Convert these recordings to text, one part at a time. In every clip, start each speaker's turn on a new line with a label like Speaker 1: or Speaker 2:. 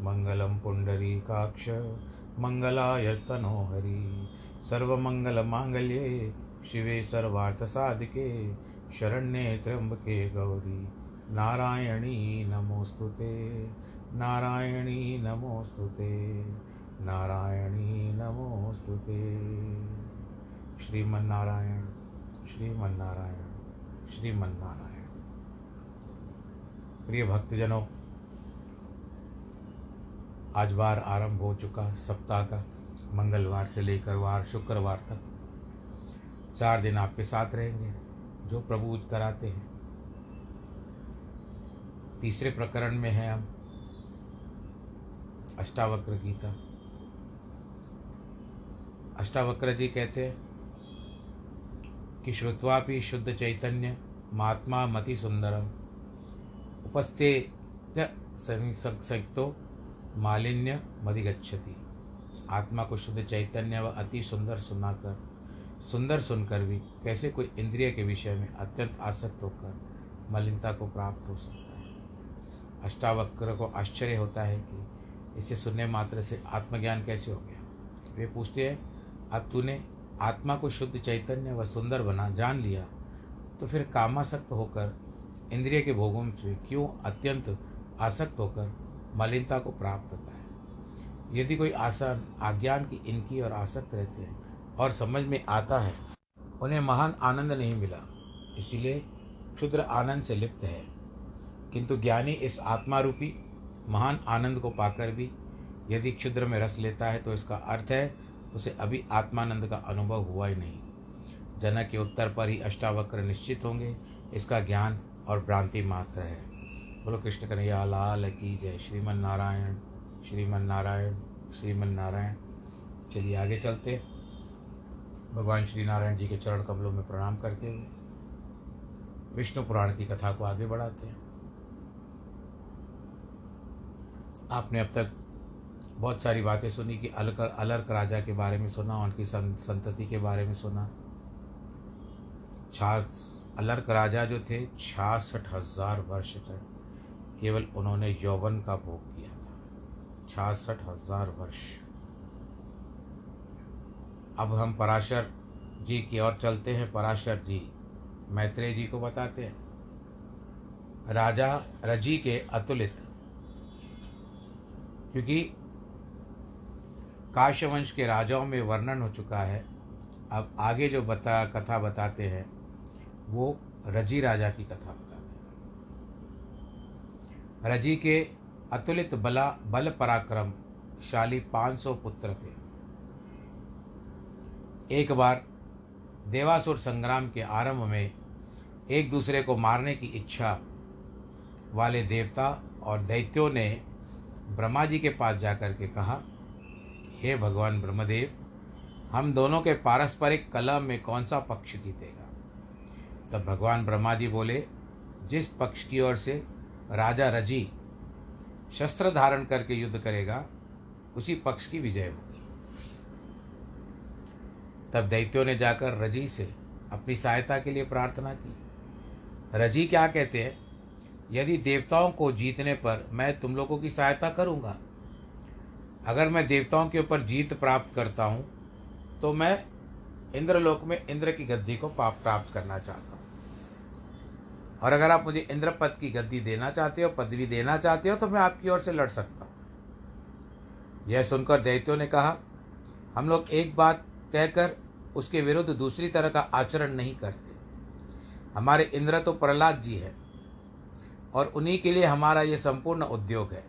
Speaker 1: मङ्गलं पुण्डरीकाक्ष मङ्गलाय तनोहरि सर्वमङ्गलमाङ्गल्ये शिवे सर्वार्थसाधिके, शरण्ये त्र्यम्बके गौरी। नारायणी नमोऽस्तु ते, नारायणी नमोऽस्तु ते, नारायणी नमोऽस्तु ते। श्रीमन्नारायण श्रीमन्नारायण श्रीमन्नारायण। प्रिय भक्तजनों आज वार आरंभ हो चुका, सप्ताह का, मंगलवार से लेकर वार, शुक्रवार तक। चार दिन आपके साथ रहेंगे, जो प्रभु कराते हैं। तीसरे प्रकरण में है हम, अष्टावक्र गीता। अष्टावक्र जी कहते हैं कि श्रुत्वापि शुद्ध चैतन्य महात्मा मति सुंदरम। उपस्थे संयुक्तो मालिन्य मधिगच्छति। आत्मा को शुद्ध चैतन्य व अति सुंदर सुनाकर, सुंदर सुनकर भी कैसे कोई इंद्रिय के विषय में अत्यंत आसक्त होकर मलिनता को प्राप्त हो सकता है? अष्टावक्र को आश्चर्य होता है कि इसे सुनने मात्र से आत्मज्ञान कैसे हो गया? वे पूछते हैं, अब तूने आत्मा को शुद्ध चैतन्य व सुंदर बना, जान लिया? तो फिर कामासक्त होकर, इंद्रिय के भोगों से क्यों अत्यंत आसक्त होकर मलिनता को प्राप्त होता है। यदि कोई आसान आज्ञान की इनकी और आसक्त रहते हैं और समझ में आता है, उन्हें महान आनंद नहीं मिला। इसीलिए क्षुद्र आनंद से लिप्त है। किंतु ज्ञानी इस आत्मा रूपी महान आनंद को पाकर भी यदि क्षुद्र में रस लेता है तो इसका अर्थ है, उसे अभी आत्मानंद का अनुभव हुआ ही नहीं। जनक के उत्तर पर ही अष्टावक्र निश्चित होंगे, इसका ज्ञान और भ्रांति मात्र है। बोलो कृष्ण कन्हैया, लाल की जय श्रीमन नारायण श्रीमन नारायण श्रीमन नारायण। चलिए आगे चलते। भगवान श्री नारायण जी के चरण कमलों में प्रणाम करते हुए विष्णु पुराण की कथा को आगे बढ़ाते हैं। आपने अब तक बहुत सारी बातें सुनी कि अलक, अलर्क राजा के बारे में सुना, उनकी संतति के बारे में सुना। छा, अलर्क राजा जो थे, छियासठ हज़ार वर्ष तक। केवल उन्होंने यौवन का भोग किया था। छियासठ हज़ार वर्ष। अब हम पराशर जी की ओर चलते हैं। पराशर जी, मैत्रेय जी को बताते हैं। राजा रज़ी के अतुलित। क्योंकि काश्यवंश के राजाओं में वर्णन हो चुका है। अब आगे जो बता, कथा बताते हैं, वो रज़ी राजा की कथा बताते रज़ी के अतुलित बला बल पराक्रम शाली 500 पुत्र थे। एक बार देवासुर संग्राम के आरंभ में एक दूसरे को मारने की इच्छा वाले देवता और दैत्यों ने ब्रह्मा जी के पास जाकर के कहा, हे भगवान ब्रह्मदेव, हम दोनों के पारस्परिक कलह में कौन सा पक्ष जीतेगा? तब भगवान ब्रह्मा जी बोले, जिस पक्ष की ओर से राजा रज़ी शस्त्र धारण करके युद्ध करेगा, उसी पक्ष की विजय होगी। तब दैत्यों ने जाकर रज़ी से अपनी सहायता के लिए प्रार्थना की। रज़ी क्या कहते हैं? यदि देवताओं को जीतने पर मैं तुम लोगों की सहायता करूँगा। अगर मैं देवताओं के ऊपर जीत प्राप्त करता हूँ तो मैं इंद्रलोक में इंद्र की गद्दी को पाप प्राप्त करना चाहता हूँ। और अगर आप मुझे इंद्र पद की गद्दी देना चाहते हो, पदवी देना चाहते हो तो मैं आपकी ओर से लड़ सकता हूँ। यह सुनकर दैत्यों ने कहा, हम लोग एक बात कहकर उसके विरुद्ध दूसरी तरह का आचरण नहीं करते। हमारे इंद्र तो प्रहलाद जी हैं और उन्हीं के लिए हमारा ये संपूर्ण उद्योग है।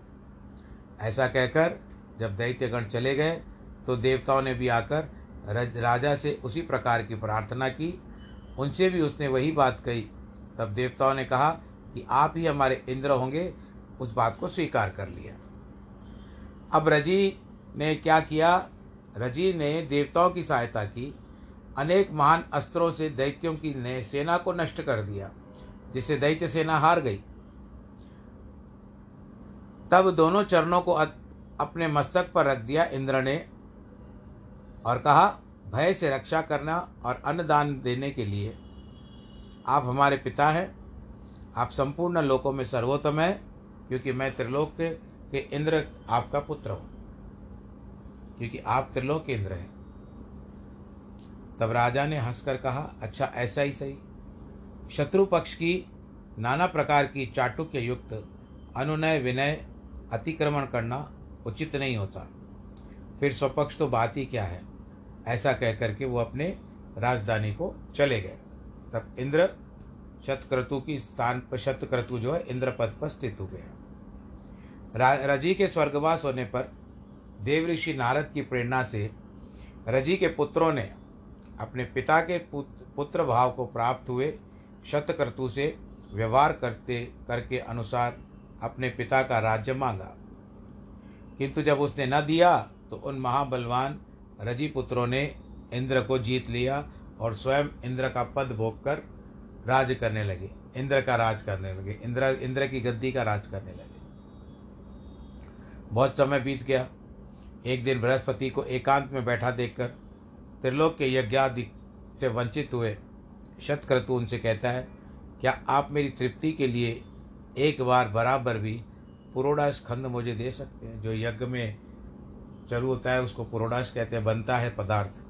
Speaker 1: ऐसा कहकर जब दैत्यगण चले गए तो देवताओं ने भी आकर राजा से उसी प्रकार की प्रार्थना की। उनसे भी उसने वही बात कही तब देवताओं ने कहा कि आप ही हमारे इंद्र होंगे, उस बात को स्वीकार कर लिया। अब रज़ी ने क्या किया? रज़ी ने देवताओं की सहायता की। अनेक महान अस्त्रों से दैत्यों की ने सेना को नष्ट कर दिया, जिससे दैत्य सेना हार गई। तब दोनों चरणों को अपने मस्तक पर रख दिया इंद्र ने और कहा, भय से रक्षा करना और अन्नदान देने के लिए आप हमारे पिता हैं। आप संपूर्ण लोकों में सर्वोत्तम हैं क्योंकि मैं त्रिलोक के, के इंद्र आपका पुत्र हूँ। क्योंकि आप त्रिलोक के इंद्र हैं। तब राजा ने हंसकर कहा अच्छा ऐसा ही सही। शत्रु पक्ष की नाना प्रकार की चाटुक्य युक्त अनुनय विनय अतिक्रमण करना उचित नहीं होता। फिर स्वपक्ष तो बात ही क्या है? ऐसा कह करके वो अपने राजधानी को चले गए। तब इंद्र शतक्रतु की स्थान पर, शतक्रतु जो है इंद्र पद पर स्थित हो गया। रज़ी के स्वर्गवास होने पर देव ऋषि नारद की प्रेरणा से रज़ी के पुत्रों ने अपने पिता के पुत्र भाव को प्राप्त हुए, शतक्रतु से व्यवहार करते, करके अनुसार अपने पिता का राज्य मांगा। किंतु जब उसने न दिया तो उन महाबलवान रज़ी पुत्रों ने इंद्र को जीत लिया और स्वयं इंद्र का पद भोग कर राज करने लगे। इंद्र का राज करने लगे। इंद्र इंद्र की गद्दी का राज करने लगे। बहुत समय बीत गया। एक दिन बृहस्पति को एकांत में बैठा देखकर त्रिलोक के यज्ञादि से वंचित हुए शतक्रतु उनसे कहता है, क्या आप मेरी तृप्ति के लिए एक बार बराबर भी पुरोडास खंड मुझे दे सकते हैं? जो यज्ञ में चालू होता है, उसको पुरोड़ाश कहते हैं, बनता है पदार्थ।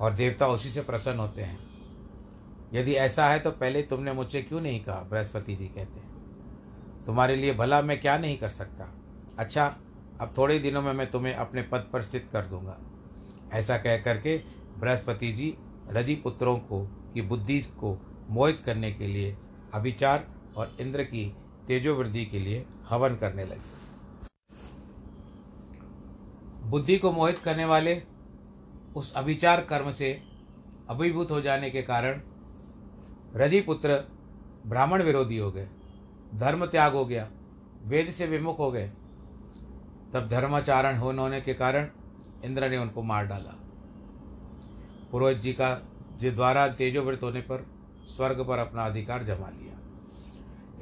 Speaker 1: और देवता उसी से प्रसन्न होते हैं। यदि ऐसा है तो पहले तुमने मुझसे क्यों नहीं कहा? बृहस्पति जी कहते हैं। तुम्हारे लिए भला मैं क्या नहीं कर सकता? अच्छा अब थोड़े दिनों में मैं तुम्हें अपने पद पर स्थित कर दूँगा। ऐसा कह करके बृहस्पति जी रज़ी पुत्रों को की बुद्धि को मोहित करने के लिए अभिचार और इंद्र की तेजोवृद्धि के लिए हवन करने लगे। बुद्धि को मोहित करने वाले उस अभिचार कर्म से अभिभूत हो जाने के कारण रजिपुत्र ब्राह्मण विरोधी हो गए, धर्म त्याग हो गया, वेद से विमुख हो गए। तब धर्माचारण होने के कारण इंद्र ने उनको मार डाला। पुरोहित जी का जी द्वारा तेजोवृत होने पर स्वर्ग पर अपना अधिकार जमा लिया।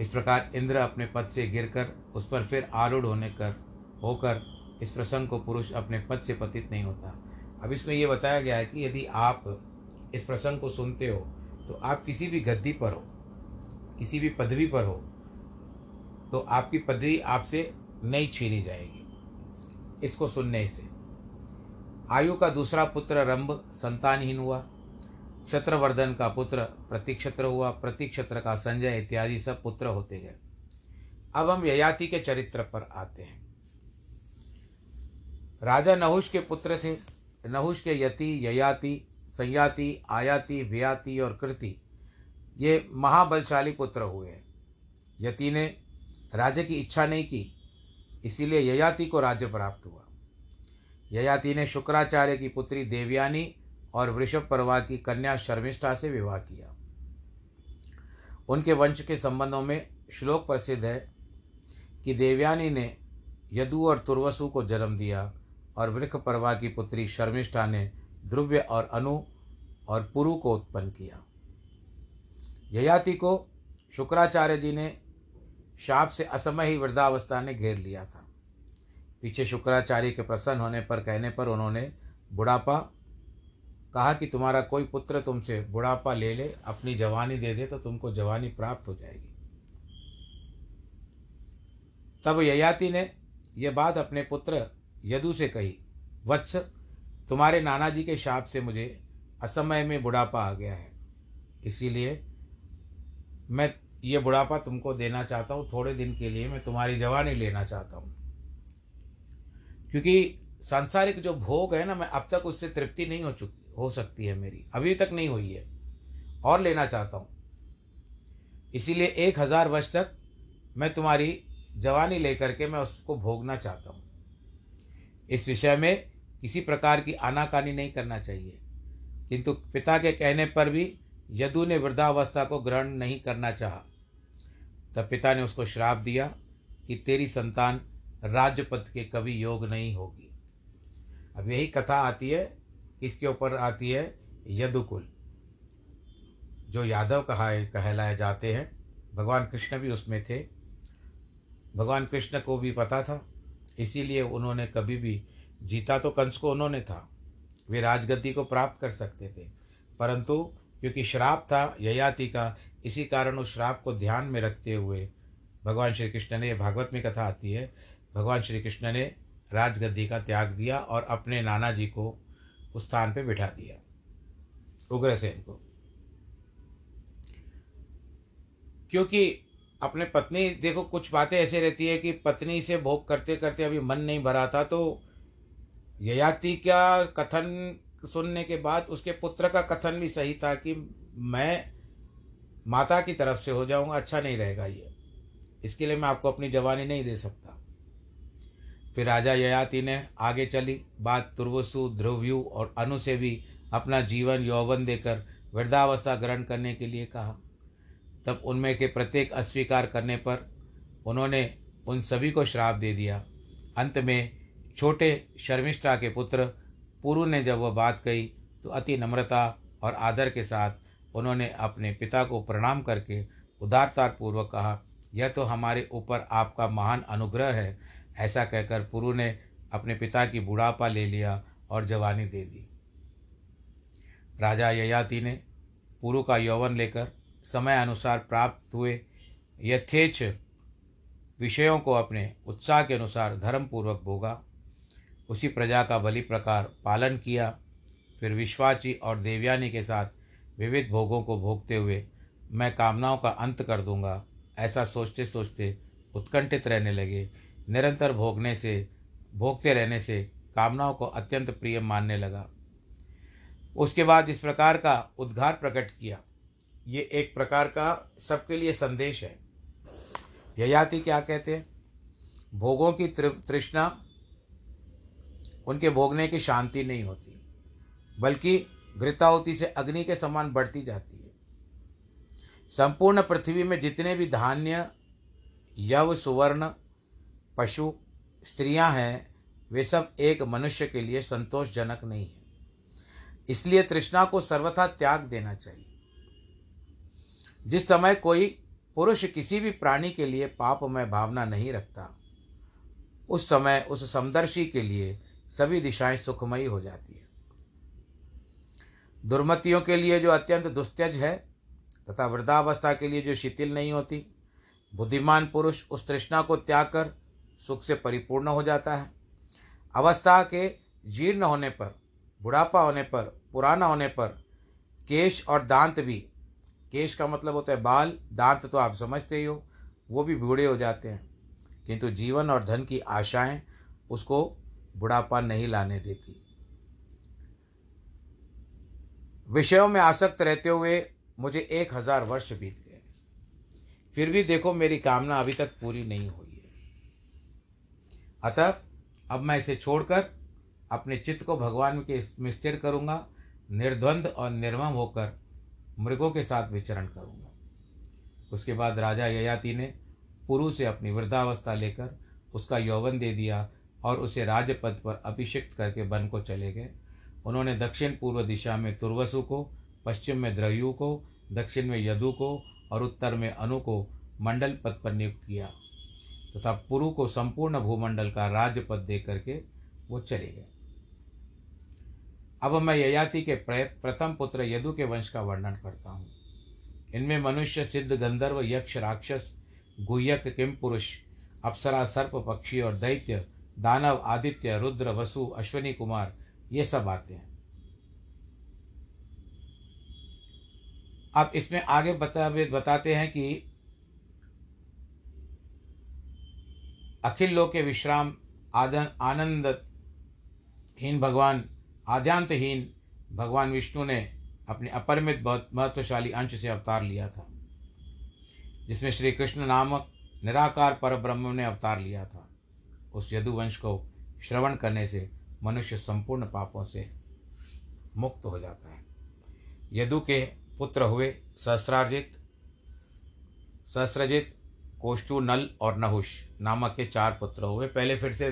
Speaker 1: इस प्रकार इंद्र अपने पद से गिरकर उस पर फिर आरूढ़ होने कर, होकर इस प्रसंग को पुरुष अपने पद से पतित नहीं होता। अब इसमें यह बताया गया है कि यदि आप इस प्रसंग को सुनते हो तो आप किसी भी गद्दी पर हो, किसी भी पदवी पर हो तो आपकी पदवी आपसे नहीं छीनी जाएगी इसको सुनने से। आयु का दूसरा पुत्र रंभ संतानहीन हुआ, क्षत्रवर्धन का पुत्र प्रतिक्षत्र हुआ, प्रतिक्षत्र का संजय इत्यादि सब पुत्र होते गए। अब हम ययाति के चरित्र पर आते हैं। राजा नहुष के पुत्र थे नहुष के यति, ययाति, संयाति, आयाति, व्ययाति और कृति। ये महाबलशाली पुत्र हुए हैं। यति ने राज्य की इच्छा नहीं की, इसीलिए ययाति को राज्य प्राप्त हुआ। ययाति ने शुक्राचार्य की पुत्री देवयानी और वृषभ परवा की कन्या शर्मिष्ठा से विवाह किया। उनके वंश के संबंधों में श्लोक प्रसिद्ध है कि देवयानी ने यदु और तुर्वसु को जन्म दिया। और वृक्ष परवा की पुत्री शर्मिष्ठा ने ध्रुव्य और अनु और पुरु को उत्पन्न किया। ययाति को शुक्राचार्य जी ने शाप से असमय ही वृद्धावस्था ने घेर लिया था। पीछे शुक्राचार्य के प्रसन्न होने पर कहने पर उन्होंने, बुढ़ापा, कहा कि तुम्हारा कोई पुत्र तुमसे बुढ़ापा ले ले, अपनी जवानी दे दे तो तुमको जवानी प्राप्त हो जाएगी। तब ययाति ने यह बात अपने पुत्र यदु से कही, वत्स, तुम्हारे नाना जी के शाप से मुझे असमय में बुढ़ापा आ गया है। इसीलिए मैं ये बुढ़ापा तुमको देना चाहता हूँ, थोड़े दिन के लिए मैं तुम्हारी जवानी लेना चाहता हूँ। क्योंकि सांसारिक जो भोग है ना, मैं अब तक उससे तृप्ति नहीं हो चुकी, हो सकती है मेरी। अभी तक नहीं हुई है। और लेना चाहता हूँ। इसीलिए एक हज़ार वर्ष तक मैं तुम्हारी जवानी लेकर के मैं उसको भोगना चाहता हूँ। इस विषय में किसी प्रकार की आनाकानी नहीं करना चाहिए। किंतु पिता के कहने पर भी यदु ने वृद्धावस्था को ग्रहण नहीं करना चाहा, तब पिता ने उसको श्राप दिया कि तेरी संतान राज्यपद के कभी योग नहीं होगी। अब यही कथा आती है किसके ऊपर आती है यदुकुल, जो यादव कहा, कहलाए जाते हैं। भगवान कृष्ण भी उसमें थे। भगवान कृष्ण को भी पता था। इसीलिए उन्होंने कभी भी जीता तो कंस को उन्होंने था, वे राजगद्दी को प्राप्त कर सकते थे। परंतु क्योंकि श्राप था ययाति का, इसी कारण उस श्राप को ध्यान में रखते हुए भगवान श्री कृष्ण ने भागवत में कथा आती है, भगवान श्री कृष्ण ने राजगद्दी का त्याग दिया और अपने नाना जी को उस स्थान पर बिठा दिया, उग्रसेन को। क्योंकि अपने पत्नी, देखो कुछ बातें ऐसे रहती है कि पत्नी से भोग करते करते अभी मन नहीं भरा था तो ययाति का कथन सुनने के बाद उसके पुत्र का कथन भी सही था कि मैं माता की तरफ़ से हो जाऊँगा अच्छा नहीं रहेगा ये। इसके लिए मैं आपको अपनी जवानी नहीं दे सकता। फिर राजा ययाति ने आगे चली, बात तुर्वसु, ध्रुवयु और अनु से भी अपना जीवन यौवन देकर वृद्धावस्था ग्रहण करने के लिए कहा। तब उनमें के प्रत्येक अस्वीकार करने पर उन्होंने उन सभी को श्राप दे दिया। अंत में छोटे शर्मिष्ठा के पुत्र पुरु ने जब वह बात कही तो अति नम्रता और आदर के साथ उन्होंने अपने पिता को प्रणाम करके उदारतापूर्वक कहा, यह तो हमारे ऊपर आपका महान अनुग्रह है। ऐसा कहकर पुरु ने अपने पिता की बुढ़ापा ले लिया और जवानी दे दी। राजा ययाति ने पुरु का यौवन लेकर समय अनुसार प्राप्त हुए यथेच विषयों को अपने उत्साह के अनुसार धर्मपूर्वक भोगा। उसी प्रजा का बलि प्रकार पालन किया। फिर विश्वाची और देवयानी के साथ विविध भोगों को भोगते हुए मैं कामनाओं का अंत कर दूँगा। ऐसा सोचते सोचते उत्कंठित रहने लगे। निरंतर भोगने से, भोगते रहने से कामनाओं को अत्यंत प्रिय मानने लगा। उसके बाद इस प्रकार का उद्गार प्रकट किया। ये एक प्रकार का सबके लिए संदेश है। ययाति क्या कहते हैं? भोगों की तृष्णा उनके भोगने की शांति नहीं होती, बल्कि घृतावती से अग्नि के समान बढ़ती जाती है। संपूर्ण पृथ्वी में जितने भी धान्य, यव, सुवर्ण, पशु, स्त्रियाँ हैं, वे सब एक मनुष्य के लिए संतोषजनक नहीं है। इसलिए तृष्णा को सर्वथा त्याग देना चाहिए। जिस समय कोई पुरुष किसी भी प्राणी के लिए पाप में भावना नहीं रखता, उस समय उस समदर्शी के लिए सभी दिशाएँ सुखमयी हो जाती है। दुर्मतियों के लिए जो अत्यंत दुस्त्यज है, तथा वृद्धावस्था के लिए जो शिथिल नहीं होती, बुद्धिमान पुरुष उस तृष्णा को त्याग कर सुख से परिपूर्ण हो जाता है। अवस्था के जीर्ण होने पर, बुढ़ापा होने पर, पुराना होने पर केश और दांत भी केश का मतलब होता है बाल, दांत तो आप समझते ही हो, वो भी बूढ़े हो जाते हैं। किंतु जीवन और धन की आशाएँ उसको बुढ़ापा नहीं लाने देती। विषयों में आसक्त रहते हुए मुझे एक हज़ार वर्ष बीत गए। फिर भी देखो मेरी कामना अभी तक पूरी नहीं हुई है। अतः अब मैं इसे छोड़कर अपने चित्त को भगवान के स्थिर करूँगा, निर्द्वंद और निर्मम होकर मृगों के साथ विचरण करूँगा। उसके बाद राजा ययाति ने पुरु से अपनी वृद्धावस्था लेकर उसका यौवन दे दिया और उसे राजपद पर अभिषिक्त करके वन को चले गए। उन्होंने दक्षिण पूर्व दिशा में तुर्वसु को, पश्चिम में द्रयु को, दक्षिण में यदु को और उत्तर में अनु को मंडल पद पर नियुक्त किया। तथा तो पुरु को संपूर्ण भूमंडल का राजपद दे करके वो चले गए। अब मैं ययाति के प्रथम पुत्र यदु के वंश का वर्णन करता हूँ। इनमें मनुष्य, सिद्ध, गंधर्व, यक्ष, राक्षस, गुह्यक किम पुरुष अप्सरा, सर्प, पक्षी और दैत्य, दानव, आदित्य, रुद्र, वसु, अश्वनी कुमार, ये सब आते हैं। अब इसमें आगे बता, बताते हैं कि अखिल लोक विश्राम आनंद, हीन भगवान आद्यांतहीन भगवान विष्णु ने अपने अपरिमित बहुत महत्वशाली अंश से अवतार लिया था, जिसमें श्री कृष्ण नामक निराकार पर ब्रह्म ने अवतार लिया था। उस यदुवंश को श्रवण करने से मनुष्य संपूर्ण पापों से मुक्त हो जाता है। यदु के पुत्र हुए सहस्रार्जित, सहस्रजित कोष्टु नल और नहुष नामक के चार पुत्र हुए। पहले फिर से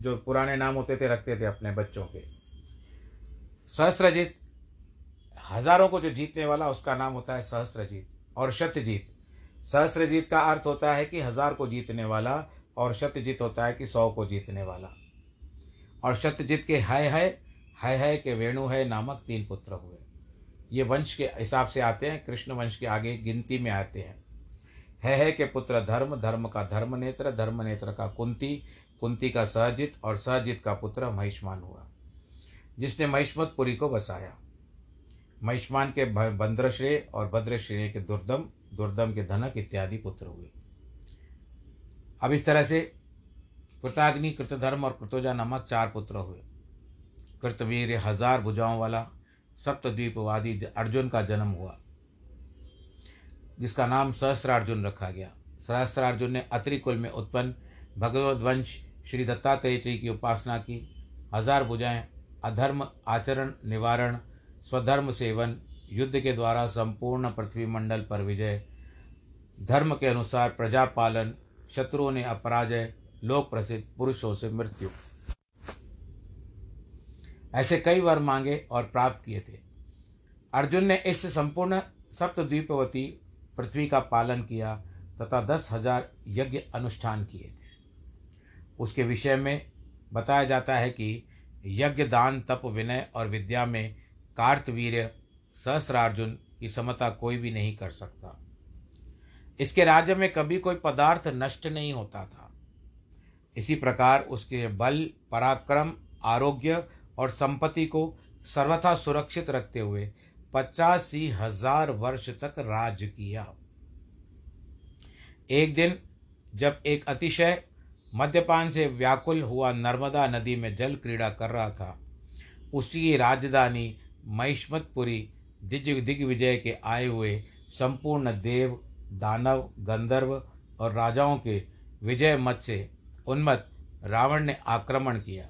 Speaker 1: जो पुराने नाम होते थे, रखते थे अपने बच्चों के। सहस्रजित, हज़ारों को जो जीतने वाला उसका नाम होता है सहस्रजीत और शतजीत। सहस्रजीत का अर्थ होता है कि हज़ार को जीतने वाला और शतजीत होता है कि सौ को जीतने वाला। और शतजीत के है है है है के वेणु है नामक तीन पुत्र हुए। ये वंश के हिसाब से आते हैं, कृष्ण वंश के आगे गिनती में आते हैं। है है के पुत्र धर्म धर्म का धर्म नेत्र धर्म नेत्र का कुंती कुंती का सहजित और सहजित का पुत्र महिष्मान हुआ। जिसने महिष्मतपुरी को बसाया। महिष्मान के भद्रश्रेय और भद्रश्रेय के दुर्दम दुर्दम के धनक इत्यादि पुत्र हुए। अब इस तरह से कृताग्नि, कृतधर्म और कृतोजा नामक चार पुत्र हुए। कृतवीर, हज़ार भुजाओं वाला, सप्तद्वीपवादी अर्जुन का जन्म हुआ, जिसका नाम सहस्त्रार्जुन रखा गया। सहस्त्रार्जुन ने अत्रिकुल में उत्पन्न भगवत वंश श्री दत्तात्रेय जी की उपासना की। हज़ार भुजाएँ अधर्म, आचरण, निवारण, स्वधर्म सेवन, युद्ध के द्वारा संपूर्ण पृथ्वी मंडल पर विजय। धर्म के अनुसार प्रजा पालन, शत्रुओं ने अपराजय, लोक प्रसिद्ध, पुरुषों से मृत्यु। ऐसे कई वर मांगे और प्राप्त किए थे। अर्जुन ने इस संपूर्ण सप्तद्वीपवती पृथ्वी का पालन किया तथा दस हज़ार यज्ञ अनुष्ठान किए थे। उसके विषय में बताया जाता है कि यज्ञ दान तप, विनय और विद्या में कार्तवीर्य, सहस्रार्जुन की समता कोई भी नहीं कर सकता। इसके राज्य में कभी कोई पदार्थ नष्ट नहीं होता था। इसी प्रकार उसके बल, पराक्रम, आरोग्य और संपत्ति को सर्वथा सुरक्षित रखते हुए पचासी हज़ार वर्ष तक राज किया। एक दिन जब एक अतिशय मद्यपान से व्याकुल हुआ नर्मदा नदी में जल क्रीड़ा कर रहा था। उसी राजधानी महिष्मतपुरी दिज दिग्विजय के आए हुए संपूर्ण देव, दानव, गंधर्व और राजाओं के विजय मत से उन्मत्त रावण ने आक्रमण किया।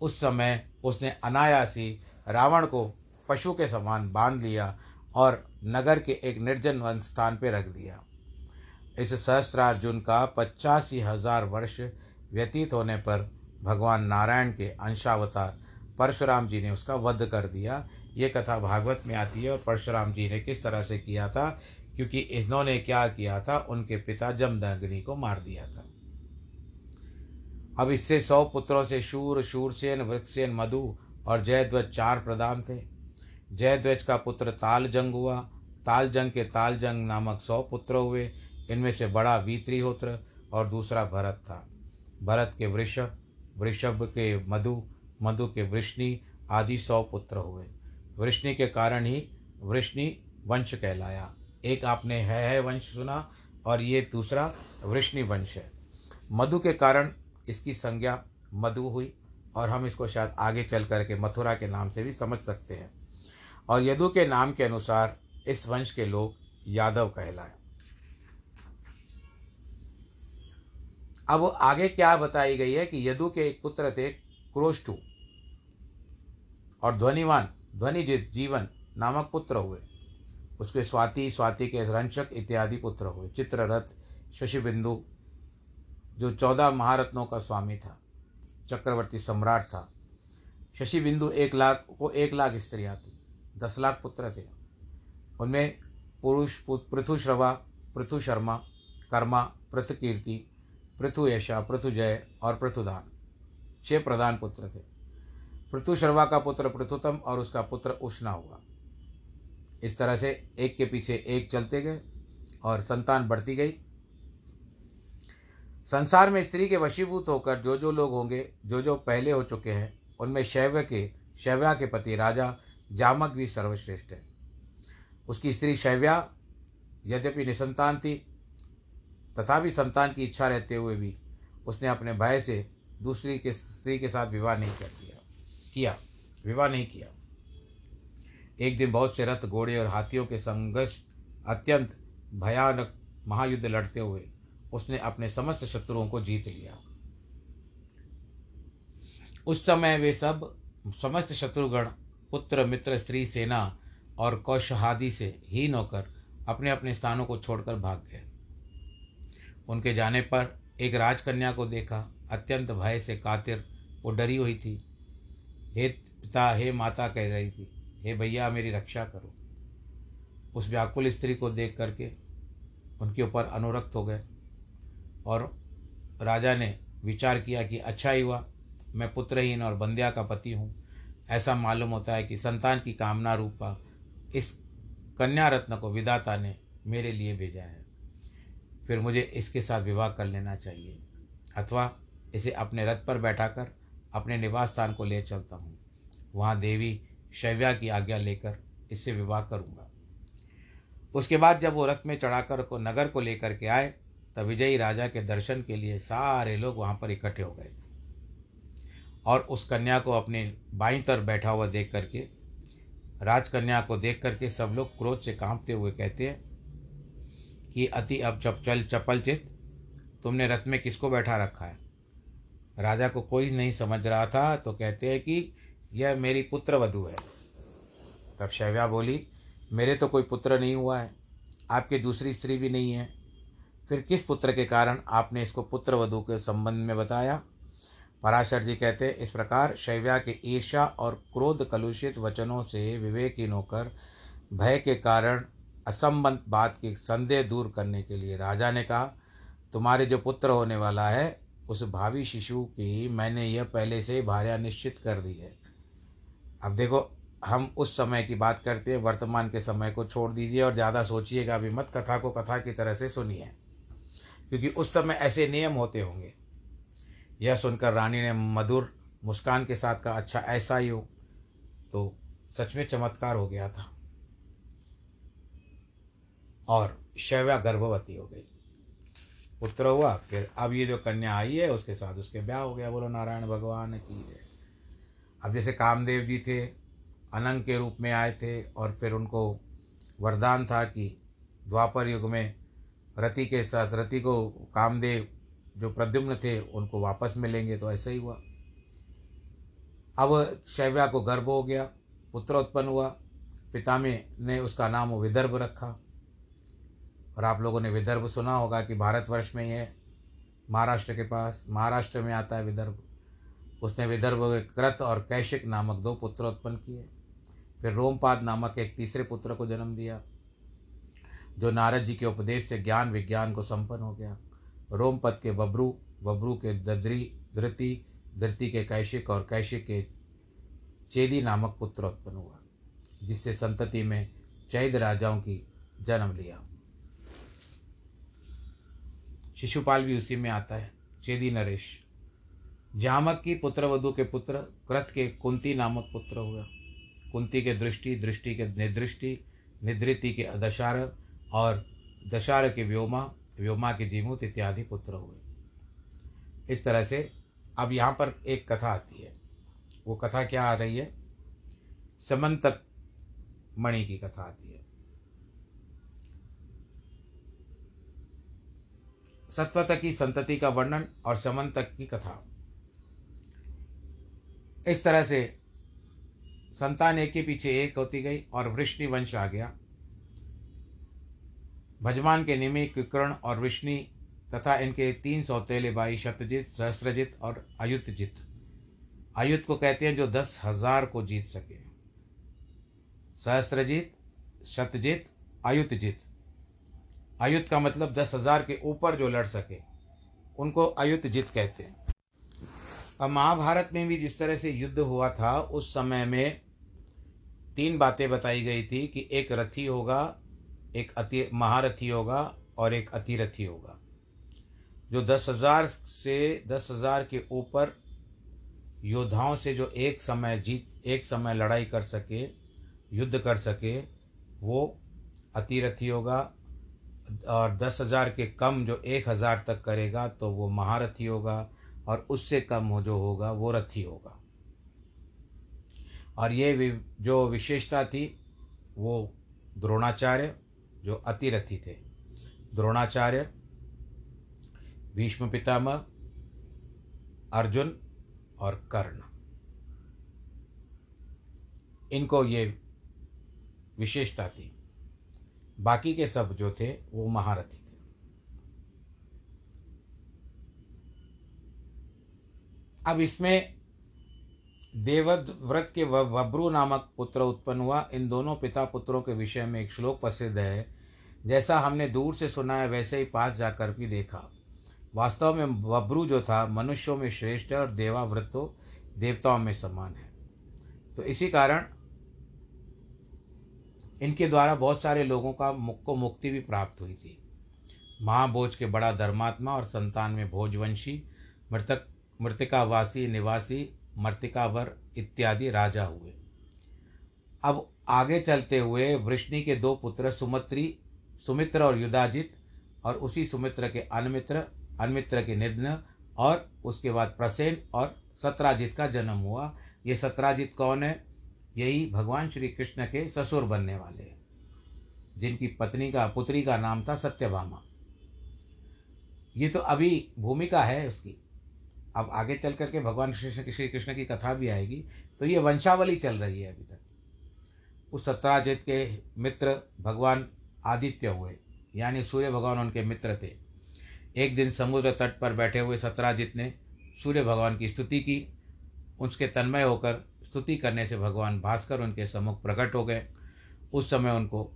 Speaker 1: उस समय उसने अनायासी रावण को पशु के समान बाँध लिया और नगर के एक निर्जन वन स्थान पर रख दिया। इस सहस्रार्जुन का पचासी हज़ार वर्ष व्यतीत होने पर भगवान नारायण के अंशावतार परशुराम जी ने उसका वध कर दिया। ये कथा भागवत में आती है और परशुराम जी ने किस तरह से किया था, क्योंकि इन्होंने क्या किया था, उनके पिता जमदग्नि को मार दिया था। अब इससे सौ पुत्रों से शूर, शूरसेन वृक्षसेन मधु और जयध्वज चार प्रधान थे। जयध्वज का पुत्र तालजंग हुआ। तालजंग के तालजंग नामक सौ पुत्र हुए। इनमें से बड़ा वीत्रिहोत्र और दूसरा भरत था। भरत के वृषभ वृषभ के मधु मधु के वृष्णि आदि सौ पुत्र हुए। वृष्णि के कारण ही वृष्णि वंश कहलाया। एक आपने है है वंश सुना और ये दूसरा वृष्णि वंश है। मधु के कारण इसकी संज्ञा मधु हुई और हम इसको शायद आगे चल करके मथुरा के नाम से भी समझ सकते हैं। और यदु के नाम के अनुसार इस वंश के लोग यादव कहलाए। अब आगे क्या बताई गई है कि यदु के एक पुत्र थे क्रोष्टु और ध्वनिवान, ध्वनिजित जीवन नामक पुत्र हुए। उसके स्वाति स्वाति के रंशक इत्यादि पुत्र हुए। चित्ररथ, शशिबिंदु, जो चौदह महारत्नों का स्वामी था। चक्रवर्ती सम्राट था। शशि बिंदु एक लाख को एक लाख स्त्रियाँ थी। दस लाख पुत्र थे। उनमें पुरुष, पृथु पृथुश्रवा पृथु शर्मा, कर्मा, पृथु पृथु यशा, पृथु जय और पृथुदान छह प्रधान पुत्र थे। पृथुश्रवा का पुत्र पृथुतम और उसका पुत्र उष्णा हुआ। इस तरह से एक के पीछे एक चलते गए और संतान बढ़ती गई। संसार में स्त्री के वशीभूत होकर जो जो लोग होंगे जो जो पहले हो चुके हैं, उनमें शैव के, शैव्या के पति राजा जामक भी सर्वश्रेष्ठ है। उसकी स्त्री शैव्या, यद्यपि निसंतान थी तथा भी संतान की इच्छा रहते हुए भी उसने अपने भय से दूसरी के स्त्री के साथ विवाह नहीं कर दिया। किया। विवाह नहीं किया। एक दिन बहुत से रथ घोड़े और हाथियों के संघर्ष अत्यंत भयानक महायुद्ध लड़ते हुए उसने अपने समस्त शत्रुओं को जीत लिया। उस समय वे सब समस्त शत्रुगण, पुत्र, मित्र, स्त्री, सेना और कौशहादि से हीन होकर अपने अपने स्थानों को छोड़कर भाग गए। उनके जाने पर एक राजकन्या को देखा। अत्यंत भय से कातिर वो डरी हुई थी। हे पिता, हे माता कह रही थी, हे भैया, मेरी रक्षा करो। उस व्याकुल स्त्री को देख करके उनके ऊपर अनुरक्त हो गए और राजा ने विचार किया कि अच्छा ही हुआ, मैं पुत्रहीन और बंध्या का पति हूँ। ऐसा मालूम होता है कि संतान की कामना रूपा इस कन्या रत्न को विदाता ने मेरे लिए भेजा है। फिर मुझे इसके साथ विवाह कर लेना चाहिए। अथवा इसे अपने रथ पर बैठाकर अपने निवास स्थान को ले चलता हूँ। वहाँ देवी शैव्या की आज्ञा लेकर इससे विवाह करूँगा। उसके बाद जब वो रथ में चढ़ाकर को नगर को लेकर के आए, तब विजयी राजा के दर्शन के लिए सारे लोग वहाँ पर इकट्ठे हो गए और उस कन्या को अपने बाई तर बैठा हुआ देख करके, राजकन्या को देख करके सब लोग क्रोध से कांपते हुए कहते हैं कि अति अब चप चल चपल चित, तुमने रथ में किसको बैठा रखा है? राजा को कोई नहीं समझ रहा था तो कहते हैं कि यह मेरी पुत्र वधु है। तब शैव्या बोली, मेरे तो कोई पुत्र नहीं हुआ है, आपकी दूसरी स्त्री भी नहीं है। फिर किस पुत्र के कारण आपने इसको पुत्र वधु के संबंध में बताया? पराशर जी कहते हैं इस प्रकार शैव्या के ईर्षा और क्रोध कलुषित वचनों से विवेकहीन होकर भय के कारण असंबंध बात की संदेह दूर करने के लिए राजा ने कहा, तुम्हारे जो पुत्र होने वाला है, उस भावी शिशु की मैंने यह पहले से ही भार्या निश्चित कर दी है। अब देखो, हम उस समय की बात करते हैं, वर्तमान के समय को छोड़ दीजिए और ज़्यादा सोचिएगा अभी मत, कथा को कथा की तरह से सुनिए। क्योंकि उस समय ऐसे नियम होते होंगे। यह सुनकर रानी ने मधुर मुस्कान के साथ कहा अच्छा ऐसा ही हो। तो सच में चमत्कार हो गया था। और शैव्या गर्भवती हो गई। पुत्र हुआ, फिर अब ये जो कन्या आई है, उसके साथ उसके ब्याह हो गया। बोलो, नारायण भगवान की है अब जैसे कामदेव जी थे अनंग के रूप में आए थे और फिर उनको वरदान था कि द्वापर युग में रति के साथ, रति को कामदेव जो प्रद्युम्न थे, उनको वापस मिलेंगे तो ऐसा ही हुआ। अब शैव्या को गर्भ हो गया पुत्र उत्पन्न हुआ। पिता में ने उसका नाम विदर्भ रखा। और आप लोगों ने विदर्भ सुना होगा कि भारतवर्ष में ही है महाराष्ट्र के पास, महाराष्ट्र में आता है विदर्भ। उसने विदर्भ कृत और कैशिक नामक दो पुत्र उत्पन्न किए। फिर रोमपाद नामक एक तीसरे पुत्र को जन्म दिया, जो नारद जी के उपदेश से ज्ञान विज्ञान को संपन्न हो गया। रोमपद के बब्रू बब्रू के दद्री, धृति धृति के कैशिक और कैशिक के चेदी नामक पुत्र उत्पन्न हुआ, जिससे संतति में चैद राजाओं की जन्म लिया। शिशुपाल भी उसी में आता है, चेदी नरेश। जामक की पुत्रवधु के पुत्र, कृत के कुंती नामक पुत्र हुआ। कुंती के दृष्टि दृष्टि के निदृष्टि निधृति के दशार और दशार के व्योमा व्योमा के जीमूत इत्यादि पुत्र हुए। इस तरह से अब यहाँ पर एक कथा आती है। वो कथा क्या आ रही है? समंतक मणि की कथा आती है। सत्वत की संतति का वर्णन और समंतक की कथा। इस तरह से संतान एक के पीछे एक होती गई और वृष्णि वंश आ गया। भजमान के निमि कुकर्ण और वृष्णि तथा इनके तीन सौतेले भाई शतजित, सहस्रजित और अयुतजित। अयुत को कहते हैं जो दस हज़ार को जीत सके। सहस्रजित, शतजित, अयुतजित। अयुत का मतलब दस हज़ार के ऊपर जो लड़ सके, उनको अयुतजित कहते हैं। अब महाभारत में भी जिस तरह से युद्ध हुआ था, उस समय में तीन बातें बताई गई थी कि एक रथी होगा, एक अति, महारथी होगा और एक अतिरथी होगा। जो दस हज़ार से, दस हज़ार के ऊपर योद्धाओं से जो एक समय जीत, एक समय लड़ाई कर सके, युद्ध कर सके, वो अतिरथी होगा और दस हज़ार के कम जो एक हज़ार तक करेगा तो वो महारथी होगा और उससे कम हो जो होगा, वो रथी होगा। और ये जो विशेषता थी, वो द्रोणाचार्य, जो अतिरथी थे। द्रोणाचार्य, भीष्म पितामह, अर्जुन और कर्ण। इनको ये विशेषता थी। बाकी के सब जो थे, वो महारथी थे। अब इसमें देवव्रत के वब्रू नामक पुत्र उत्पन्न हुआ। इन दोनों पिता पुत्रों के विषय में एक श्लोक प्रसिद्ध है। जैसा हमने दूर से सुना है, वैसे ही पास जाकर भी देखा। वास्तव में वब्रू जो था, मनुष्यों में श्रेष्ठ है और देवाव्रत तो देवताओं में समान है। तो इसी कारण इनके द्वारा बहुत सारे लोगों का मुख को मुक्ति भी प्राप्त हुई थी। महाभोज के बड़ा धर्मात्मा और संतान में भोजवंशी, मृतक, मृतिकावासी, निवासी, मृतिकावर इत्यादि राजा हुए। अब आगे चलते हुए वृष्णि के दो पुत्र सुमत्री, सुमित्र और युदाजित और उसी सुमित्र के अनमित्र अनमित्र के निधन और उसके बाद प्रसेन और सत्राजित का जन्म हुआ। ये सत्राजित कौन है? यही भगवान श्री कृष्ण के ससुर बनने वाले हैं, जिनकी पत्नी का, पुत्री का नाम था सत्यभामा। ये तो अभी भूमिका है उसकी। अब आगे चल करके भगवान कृष्ण श्री कृष्ण की कथा भी आएगी। तो ये वंशावली चल रही है अभी तक। उस सत्राजित के मित्र भगवान आदित्य हुए, यानी सूर्य भगवान उनके मित्र थे। एक दिन समुद्र तट पर बैठे हुए सत्राजित ने सूर्य भगवान की स्तुति की। उसके तन्मय होकर स्तुति करने से भगवान भास्कर उनके सम्मुख प्रकट हो गए। उस समय उनको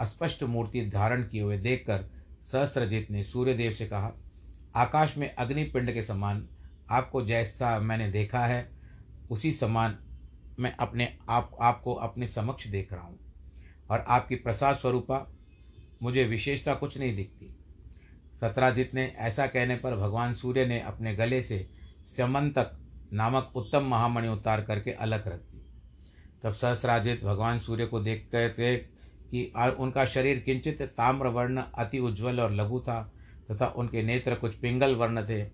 Speaker 1: अस्पष्ट मूर्ति धारण किए हुए देखकर सहस्त्रजीत ने सूर्यदेव से कहा, आकाश में अग्निपिंड के समान आपको जैसा मैंने देखा है, उसी समान मैं अपने आप, आपको अपने समक्ष देख रहा हूँ। और आपकी प्रसाद स्वरूपा मुझे विशेषता कुछ नहीं दिखती। सत्राजित ने ऐसा कहने पर भगवान सूर्य ने अपने गले से समंतक नामक उत्तम महामणि उतार करके अलग रख दी। तब सहस्राजित भगवान सूर्य को देख थे कि उनका शरीर किंचित ताम्र वर्ण अति उज्ज्वल और लघु था तथा उनके नेत्र कुछ पिंगल वर्ण थे।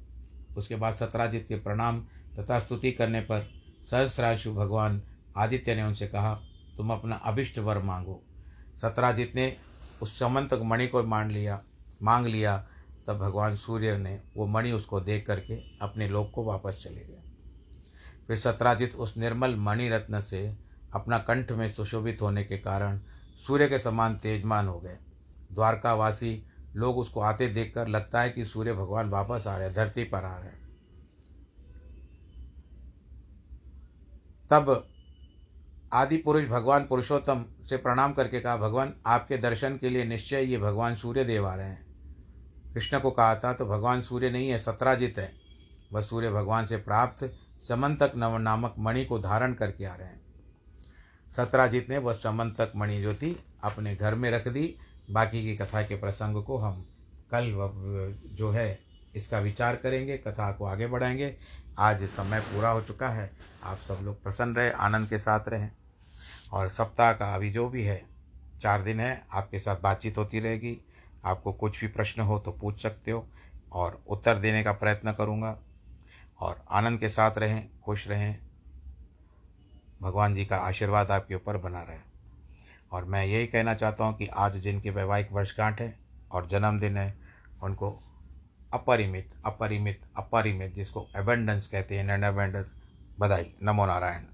Speaker 1: उसके बाद सत्राजित के प्रणाम तथा स्तुति करने पर सहस्राशु भगवान आदित्य ने उनसे कहा, तुम अपना अभिष्ट वर मांगो। सत्राजित ने उस समंतक मणि को मान लिया, मांग लिया। तब भगवान सूर्य ने वो मणि उसको देख करके अपने लोक को वापस चले गए। फिर सत्राजित उस निर्मल मणि रत्न से अपना कंठ में सुशोभित होने के कारण सूर्य के समान तेजमान हो गए। द्वारकावासी लोग उसको आते देखकर लगता है कि सूर्य भगवान वापस आ रहे धरती पर आ रहे तब आदि पुरुष भगवान पुरुषोत्तम से प्रणाम करके कहा, भगवान, आपके दर्शन के लिए निश्चय ये भगवान सूर्य देव आ रहे हैं। कृष्ण को कहा था तो भगवान सूर्य नहीं है, सत्राजित है। वह सूर्य भगवान से प्राप्त समंतक नव नामक मणि को धारण करके आ रहे हैं। सत्राजित ने वह समंतक मणि जो थी अपने घर में रख दी। बाकी की कथा के प्रसंग को हम कल जो है, इसका विचार करेंगे, कथा को आगे बढ़ाएँगे। आज समय पूरा हो चुका है। आप सब लोग प्रसन्न रहे, आनंद के साथ रहें। और सप्ताह का अभी जो भी है, चार दिन है, आपके साथ बातचीत होती रहेगी। आपको कुछ भी प्रश्न हो तो पूछ सकते हो। और उत्तर देने का प्रयत्न करूँगा। और आनंद के साथ रहें, खुश रहें। भगवान जी का आशीर्वाद आपके ऊपर बना रहे। और मैं यही कहना चाहता हूँ कि आज जिनकी वैवाहिक वर्षगांठ है और जन्मदिन है, उनको अपरिमित अपरिमित अपरिमित, जिसको एबेंडेंस कहते हैं एंड एबेंडेंस बधाई। नमो नारायण।